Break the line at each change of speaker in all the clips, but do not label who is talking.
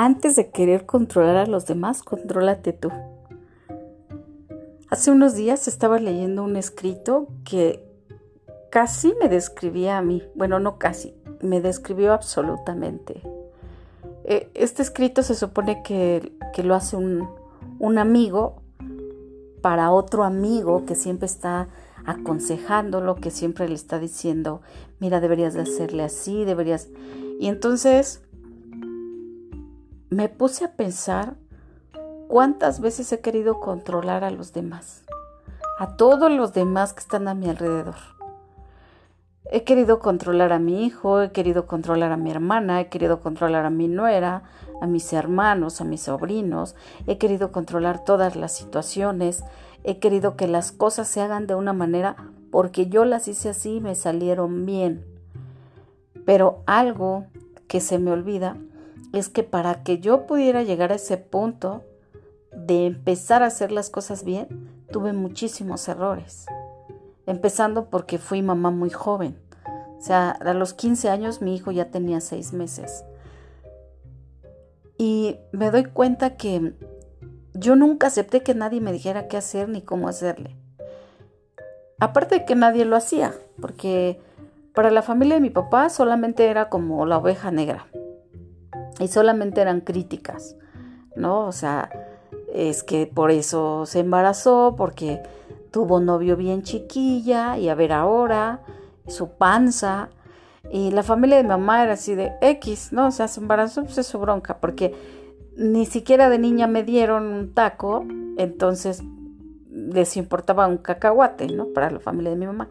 antes de querer controlar a los demás, contrólate tú. Hace unos días estaba leyendo un escrito que casi me describía a mí. Bueno, no casi, me describió absolutamente. E, este escrito se supone que, lo hace un, un amigo para otro amigo que siempre está aconsejándolo, que siempre le está diciendo, mira, deberías de hacerle así, deberías... Y entonces me puse a pensar cuántas veces he querido controlar a los demás, a todos los demás que están a mi alrededor. He querido controlar a mi hijo, he querido controlar a mi hermana, he querido controlar a mi nuera, a mis hermanos, a mis sobrinos, he querido controlar todas las situaciones, he querido que las cosas se hagan de una manera porque yo las hice así y me salieron bien. Pero algo que se me olvida es que para que yo pudiera llegar a ese punto de empezar a hacer las cosas bien, tuve muchísimos errores. Empezando porque fui mamá muy joven. O sea, a los 15 años mi hijo ya tenía 6 meses. Y me doy cuenta que yo nunca acepté que nadie me dijera qué hacer ni cómo hacerle. Aparte de que nadie lo hacía, porque para la familia de mi papá solamente era como la oveja negra. Y solamente eran críticas, ¿no? O sea, es que por eso se embarazó, porque tuvo novio bien chiquilla y a ver ahora, su panza. Y la familia de mi mamá era así de X, ¿no? O sea, se embarazó, pues es su bronca, porque ni siquiera de niña me dieron un taco, entonces les importaba un cacahuate, ¿no? Para la familia de mi mamá.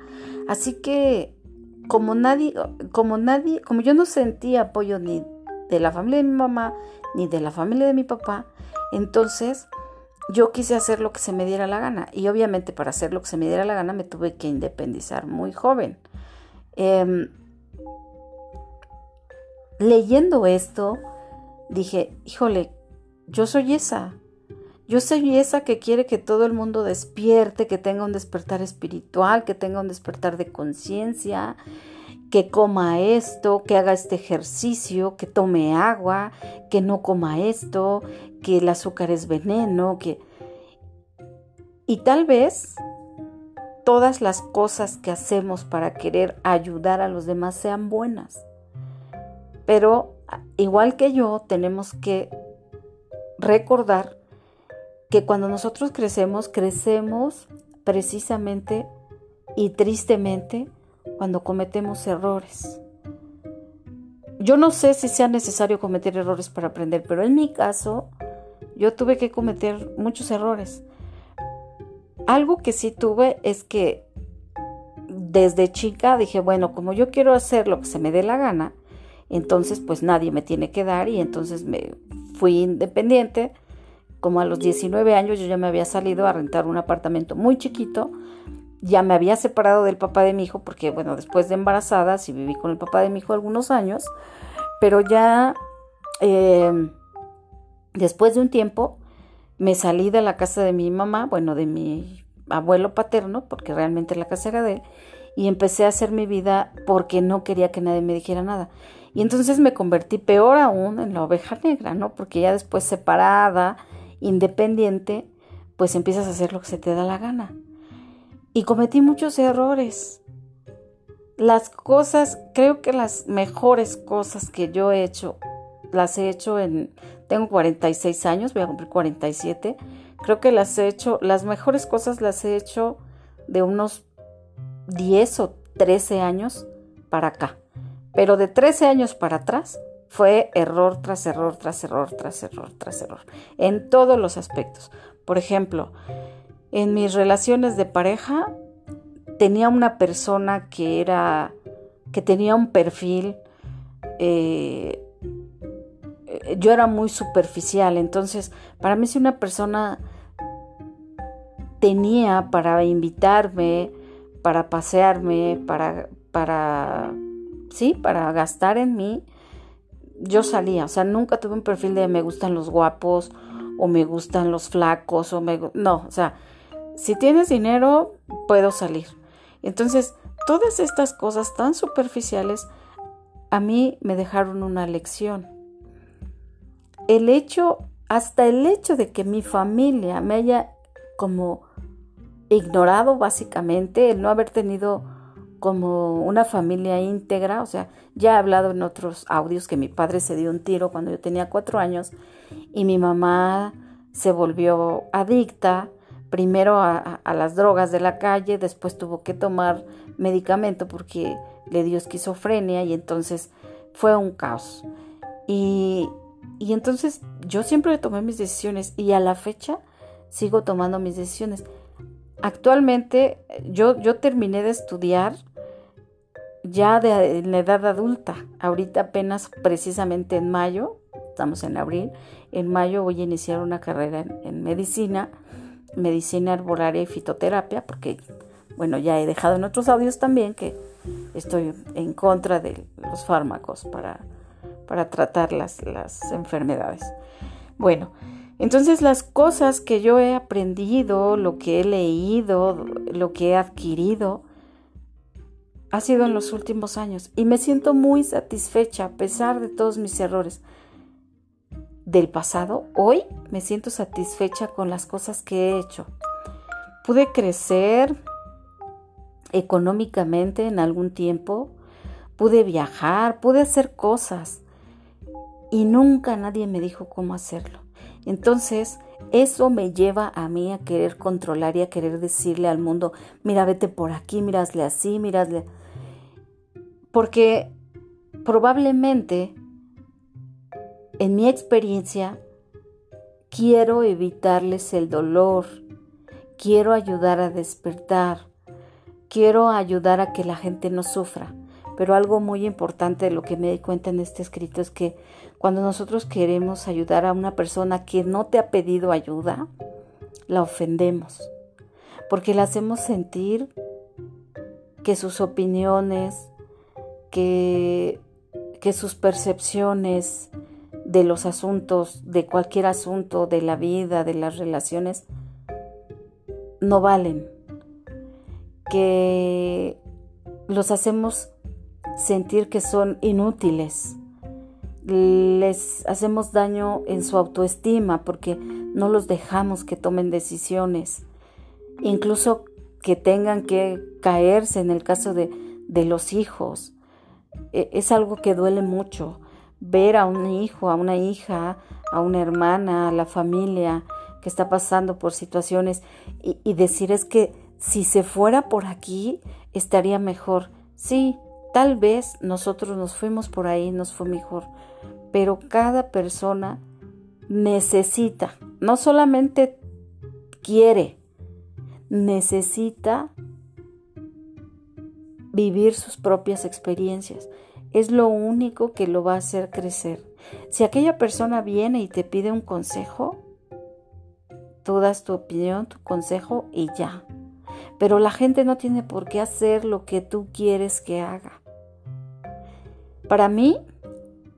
Así que, como nadie, como nadie, como yo no sentía apoyo ni de la familia de mi mamá, ni de la familia de mi papá, entonces yo quise hacer lo que se me diera la gana. Y obviamente para hacer lo que se me diera la gana me tuve que independizar muy joven. Em, leyendo esto, dije, híjole, yo soy esa. Yo soy esa que quiere que todo el mundo despierte, que tenga un despertar espiritual, que tenga un despertar de conciencia, que coma esto, que haga este ejercicio, que tome agua, que no coma esto, que el azúcar es veneno, que... Y tal vez todas las cosas que hacemos para querer ayudar a los demás sean buenas. Pero igual que yo, tenemos que recordar que cuando nosotros crecemos, crecemos precisamente y tristemente cuando cometemos errores. Yo no sé si sea necesario cometer errores para aprender, pero en mi caso yo tuve que cometer muchos errores. Algo que sí tuve es que desde chica dije, bueno, como yo quiero hacer lo que se me dé la gana, entonces pues nadie me tiene que dar y entonces me fui independiente. Como a los 19 años yo ya me había salido a rentar un apartamento muy chiquito, ya me había separado del papá de mi hijo porque bueno, después de embarazada sí viví con el papá de mi hijo algunos años, pero ya eh, después de un tiempo me salí de la casa de mi mamá, bueno, de mi abuelo paterno, porque realmente la casa era de él, y empecé a hacer mi vida porque no quería que nadie me dijera nada. Y entonces me convertí peor aún en la oveja negra, ¿no? Porque ya después separada, independiente, pues empiezas a hacer lo que se te da la gana. Y cometí muchos errores. Las cosas, creo que las mejores cosas que yo he hecho, las he hecho en tengo 46 años, voy a cumplir 47. Creo que las he hecho, las mejores cosas las he hecho de unos 10 o 13 años para acá. Pero de 13 años para atrás fue error tras error, tras error, tras error, tras error. En todos los aspectos. Por ejemplo, en mis relaciones de pareja tenía una persona que era, que tenía un perfil eh, yo era muy superficial, entonces para mí si una persona tenía para invitarme, para pasearme, para, para, sí, para gastar en mí, yo salía, o sea, nunca tuve un perfil de me gustan los guapos o me gustan los flacos o me, no, o sea, si tienes dinero, puedo salir. Entonces, todas estas cosas tan superficiales a mí me dejaron una lección el hecho, hasta el hecho de que mi familia me haya como ignorado básicamente, el no haber tenido como una familia íntegra, o sea, ya he hablado en otros audios que mi padre se dio un tiro cuando yo tenía cuatro años y mi mamá se volvió adicta, primero a, las drogas de la calle, después tuvo que tomar medicamento porque le dio esquizofrenia y entonces fue un caos. Y, y entonces yo siempre tomé mis decisiones y a la fecha sigo tomando mis decisiones. Actualmente yo, yo terminé de estudiar ya de la edad adulta. Ahorita apenas precisamente en mayo, estamos en abril, en mayo voy a iniciar una carrera en, medicina, medicina arbolaria y fitoterapia, porque bueno, ya he dejado en otros audios también que estoy en contra de los fármacos para, para tratar las, las enfermedades. Bueno, entonces las cosas que yo he aprendido, lo que he leído, lo que he adquirido, ha sido en los últimos años y me siento muy satisfecha a pesar de todos mis errores del pasado. Hoy me siento satisfecha con las cosas que he hecho. Pude crecer económicamente en algún tiempo, pude viajar, pude hacer cosas y nunca nadie me dijo cómo hacerlo. Entonces, eso me lleva a mí a querer controlar y a querer decirle al mundo, mira, vete por aquí, mirasle así, mirasle porque probablemente, en mi experiencia, quiero evitarles el dolor, quiero ayudar a despertar, quiero ayudar a que la gente no sufra. Pero algo muy importante de lo que me di cuenta en este escrito es que cuando nosotros queremos ayudar a una persona que no te ha pedido ayuda, la ofendemos, porque la hacemos sentir que sus opiniones, que, sus percepciones de los asuntos, de cualquier asunto, de la vida, de las relaciones, no valen, que los hacemos sentir que son inútiles, les hacemos daño en su autoestima porque no los dejamos que tomen decisiones, incluso que tengan que caerse en el caso de, de los hijos, e, es algo que duele mucho. Ver a un hijo, a una hija, a una hermana, a la familia que está pasando por situaciones y, decir es que si se fuera por aquí estaría mejor. Sí, tal vez nosotros nos fuimos por ahí, nos fue mejor, pero cada persona necesita, no solamente quiere, necesita vivir sus propias experiencias. Es lo único que lo va a hacer crecer. Si aquella persona viene y te pide un consejo, tú das tu opinión, tu consejo y ya. Pero la gente no tiene por qué hacer lo que tú quieres que haga. Para mí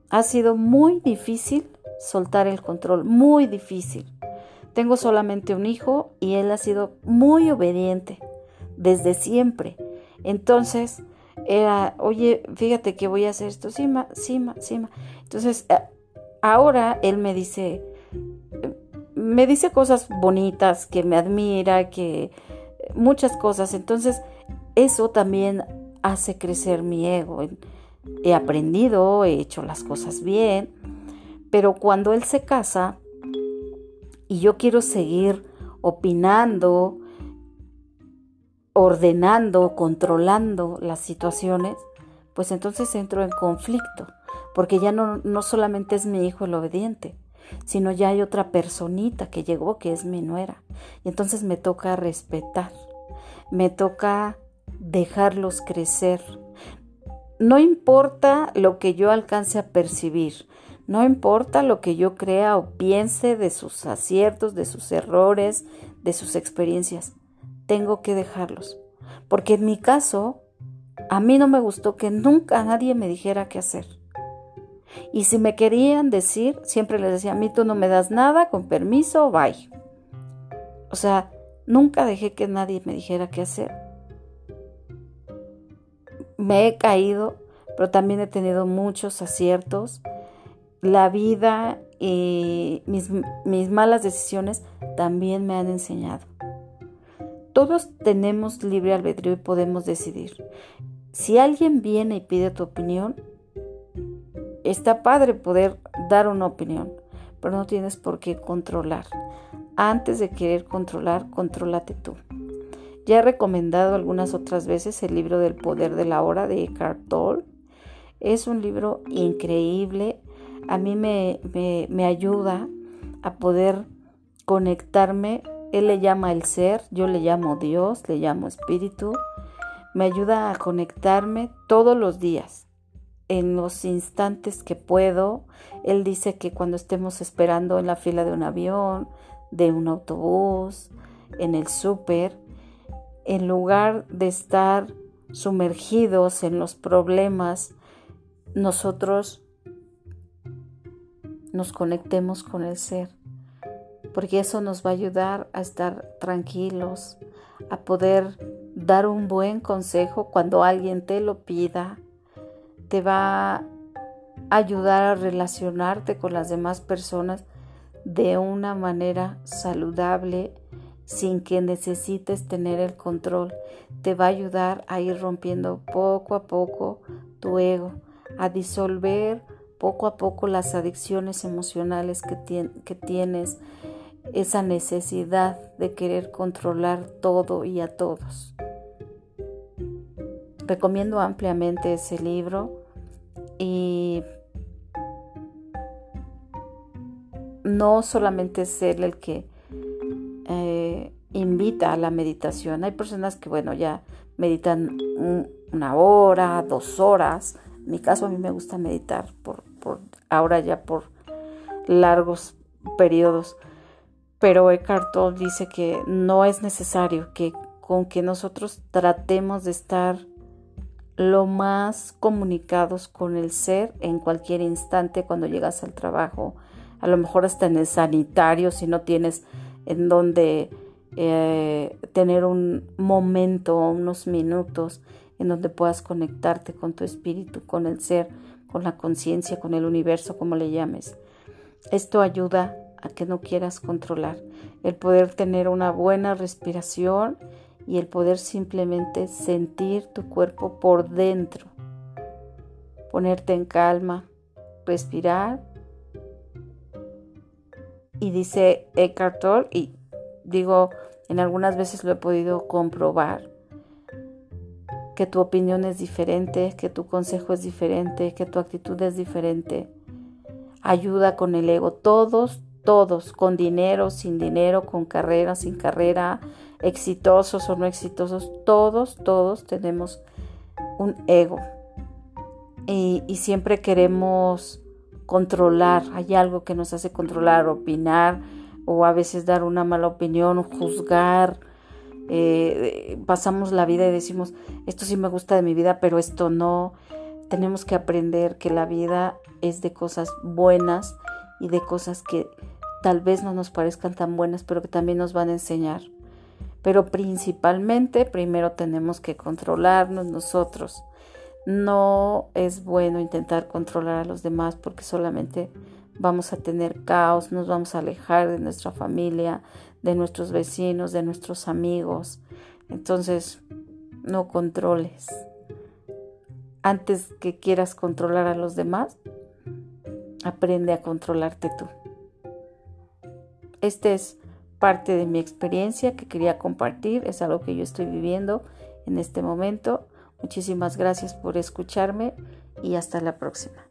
ha sido muy difícil soltar el control, muy difícil. Tengo solamente un hijo y él ha sido muy obediente desde siempre. Entonces, era, oye, fíjate que voy a hacer esto, sí, ma, sí, Entonces, ahora él me dice, me dice cosas bonitas, que me admira, que muchas cosas. Entonces, eso también hace crecer mi ego. He aprendido, he hecho las cosas bien, pero cuando él se casa y yo quiero seguir opinando, ordenando, controlando las situaciones, pues entonces entro en conflicto, porque ya no, no solamente es mi hijo el obediente, sino ya hay otra personita que llegó que es mi nuera. Y entonces me toca respetar, me toca dejarlos crecer. No importa lo que yo alcance a percibir, no importa lo que yo crea o piense de sus aciertos, de sus errores, de sus experiencias tengo que dejarlos. Porque en mi caso, a mí no me gustó que nunca nadie me dijera qué hacer. Y si me querían decir, siempre les decía, a mí tú no me das nada, con permiso, bye. O sea, nunca dejé que nadie me dijera qué hacer. Me he caído, pero también he tenido muchos aciertos. La vida y mis, mis malas decisiones también me han enseñado. Todos tenemos libre albedrío y podemos decidir. Si alguien viene y pide tu opinión, está padre poder dar una opinión, pero no tienes por qué controlar. Antes de querer controlar, contrólate tú. Ya he recomendado algunas otras veces el libro del poder de la hora de Eckhart Tolle. Es un libro increíble. A mí me, me ayuda a poder conectarme. Él le llama el ser, yo le llamo Dios, le llamo espíritu. Me ayuda a conectarme todos los días en los instantes que puedo. Él dice que cuando estemos esperando en la fila de un avión, de un autobús, en el súper, en lugar de estar sumergidos en los problemas, nosotros nos conectemos con el ser, porque eso nos va a ayudar a estar tranquilos, a poder dar un buen consejo cuando alguien te lo pida, te va a ayudar a relacionarte con las demás personas de una manera saludable sin que necesites tener el control. Te va a ayudar a ir rompiendo poco a poco tu ego, a disolver poco a poco las adicciones emocionales que, que tienes, esa necesidad de querer controlar todo y a todos. Recomiendo ampliamente ese libro y no solamente es él el que eh, invita a la meditación. Hay personas que, bueno, ya meditan una hora, dos horas. En mi caso, a mí me gusta meditar por, por ahora ya por largos periodos. Pero Eckhart Tolle dice que no es necesario que con que nosotros tratemos de estar lo más comunicados con el ser en cualquier instante cuando llegas al trabajo, a lo mejor hasta en el sanitario si no tienes en donde eh, tener un momento o unos minutos en donde puedas conectarte con tu espíritu, con el ser, con la conciencia, con el universo, como le llames. Esto ayuda a que no quieras controlar, el poder tener una buena respiración y el poder simplemente sentir tu cuerpo por dentro, ponerte en calma, respirar. Y dice Eckhart Tolle, y digo, en algunas veces lo he podido comprobar, que tu opinión es diferente, que tu consejo es diferente, que tu actitud es diferente. Ayuda con el ego. Todos, todos, con dinero, sin dinero, con carrera, sin carrera, exitosos o no exitosos, todos, todos tenemos un ego. Y, siempre queremos controlar, hay algo que nos hace controlar, opinar o a veces dar una mala opinión, juzgar. Eh, pasamos la vida y decimos, esto sí me gusta de mi vida, pero esto no. Tenemos que aprender que la vida es de cosas buenas y de cosas que tal vez no nos parezcan tan buenas, pero que también nos van a enseñar. Pero principalmente primero tenemos que controlarnos nosotros. No es bueno intentar controlar a los demás porque solamente vamos a tener caos, nos vamos a alejar de nuestra familia, de nuestros vecinos, de nuestros amigos. Entonces, no controles. Antes que quieras controlar a los demás, aprende a controlarte tú. Este es parte de mi experiencia que quería compartir, es algo que yo estoy viviendo en este momento. Muchísimas gracias por escucharme y hasta la próxima.